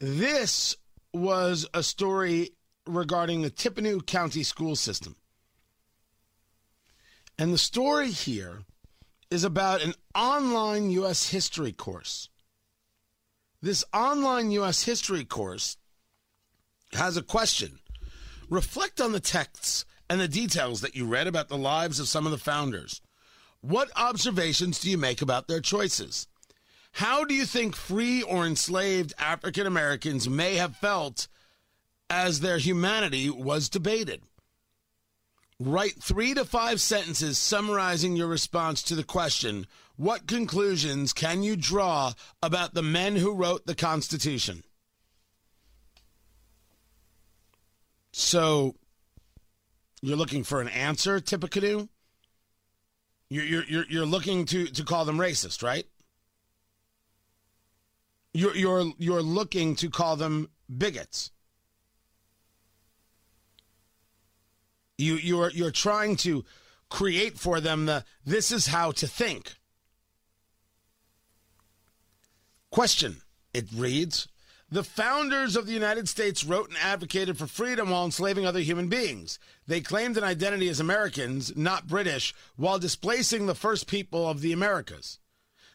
This was a story regarding the Tippecanoe County school system. And the story here is about an online U.S. history course. This online U.S. history course has a question. Reflect on the texts and the details that you read about the lives of some of the founders. What observations do you make about their choices? How do you think free or enslaved African Americans may have felt as their humanity was debated? Write three to five sentences summarizing your response to the question What conclusions can you draw about the men who wrote the Constitution? So, you're looking for an answer, Tippecanoe? You're, you're, you're looking to, to call them racist, right? You're, you're, you're looking to call them bigots. You, you're, you're trying to create for them the this is how to think. Question, it reads the founders of the United States wrote and advocated for freedom while enslaving other human beings. They claimed an identity as Americans, not British, while displacing the first people of the Americas.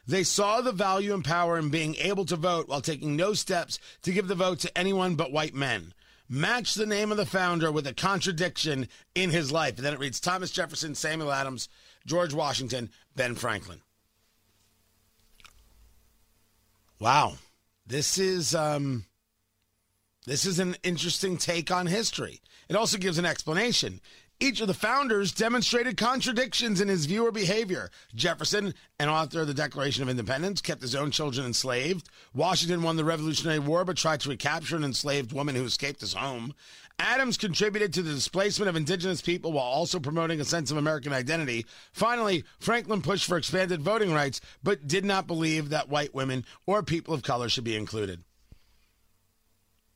They saw the value and power in being able to vote while taking no steps to give the vote to anyone but white men. Match the name of the founder with a contradiction in his life. And then it reads Thomas Jefferson, Samuel Adams, George Washington, Ben Franklin. Wow. This is um, this is an interesting take on history. It also gives an explanation. Each of the founders demonstrated contradictions in his view or behavior. Jefferson, an author of the Declaration of Independence, kept his own children enslaved. Washington won the Revolutionary War but tried to recapture an enslaved woman who escaped his home. Adams contributed to the displacement of indigenous people while also promoting a sense of American identity. Finally, Franklin pushed for expanded voting rights, but did not believe that white women or people of color should be included.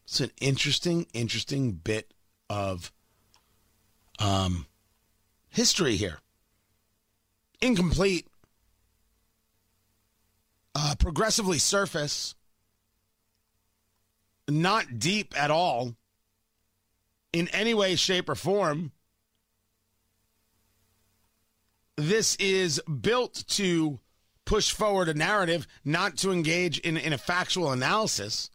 It's an interesting, interesting bit of um, history here. Incomplete, uh, progressively surface, not deep at all in any way, shape, or form. This is built to push forward a narrative, not to engage in, in a factual analysis.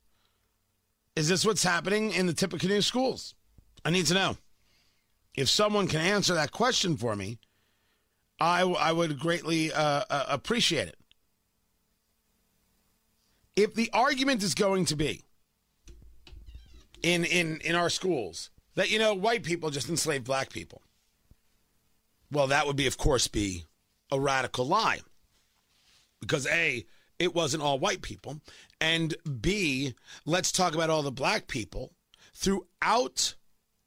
Is this what's happening in the Tippecanoe schools? I need to know. If someone can answer that question for me, I, I would greatly uh, uh, appreciate it. If the argument is going to be in, in, in our schools that, you know, white people just enslaved black people. Well, that would be, of course, be a radical lie. Because A, it wasn't all white people. And B, let's talk about all the black people throughout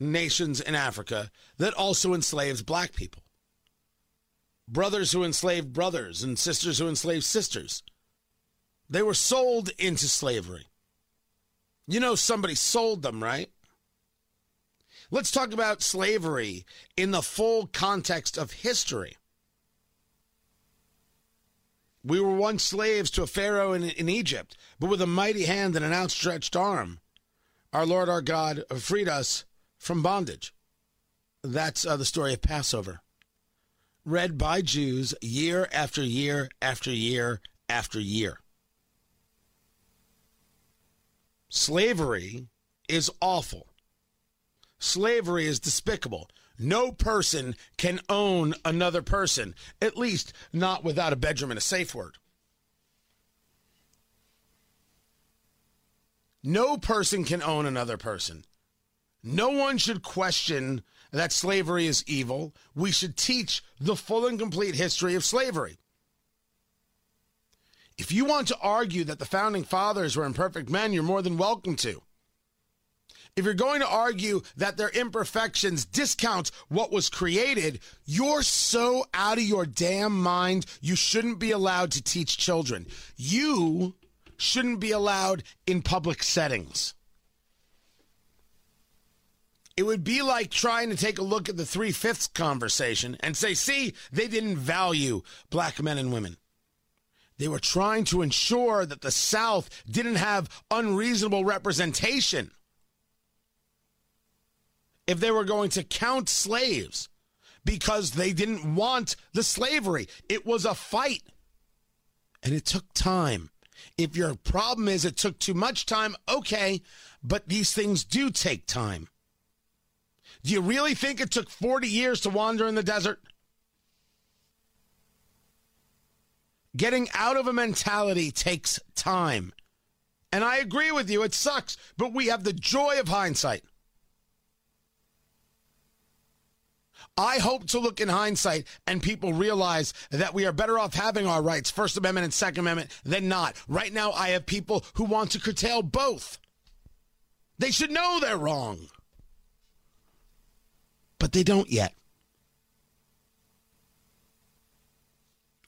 nations in Africa that also enslaved black people. Brothers who enslaved brothers and sisters who enslaved sisters. They were sold into slavery. You know, somebody sold them, right? Let's talk about slavery in the full context of history. We were once slaves to a pharaoh in, in, Egypt, but with a mighty hand and an outstretched arm, our Lord our God freed us from bondage. That's uh, the story of Passover, read by Jews year after year after year after year. Slavery is awful. Slavery is despicable. No person can own another person, at least not without a bedroom and a safe word. No person can own another person. No one should question that slavery is evil. We should teach the full and complete history of slavery. If you want to argue that the founding fathers were imperfect men, you're more than welcome to. If you're going to argue that their imperfections discount what was created, you're so out of your damn mind, you shouldn't be allowed to teach children. You shouldn't be allowed in public settings. It would be like trying to take a look at the three fifths conversation and say, see, they didn't value black men and women. They were trying to ensure that the South didn't have unreasonable representation. If they were going to count slaves because they didn't want the slavery, it was a fight. And it took time. If your problem is it took too much time, okay, but these things do take time. Do you really think it took 40 years to wander in the desert? Getting out of a mentality takes time. And I agree with you, it sucks, but we have the joy of hindsight. I hope to look in hindsight and people realize that we are better off having our rights, First Amendment and Second Amendment, than not. Right now, I have people who want to curtail both. They should know they're wrong. But they don't yet.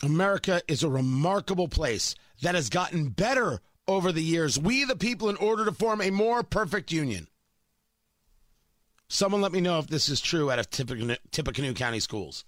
America is a remarkable place that has gotten better over the years. We, the people, in order to form a more perfect union. Someone let me know if this is true out of Tippecanoe County schools.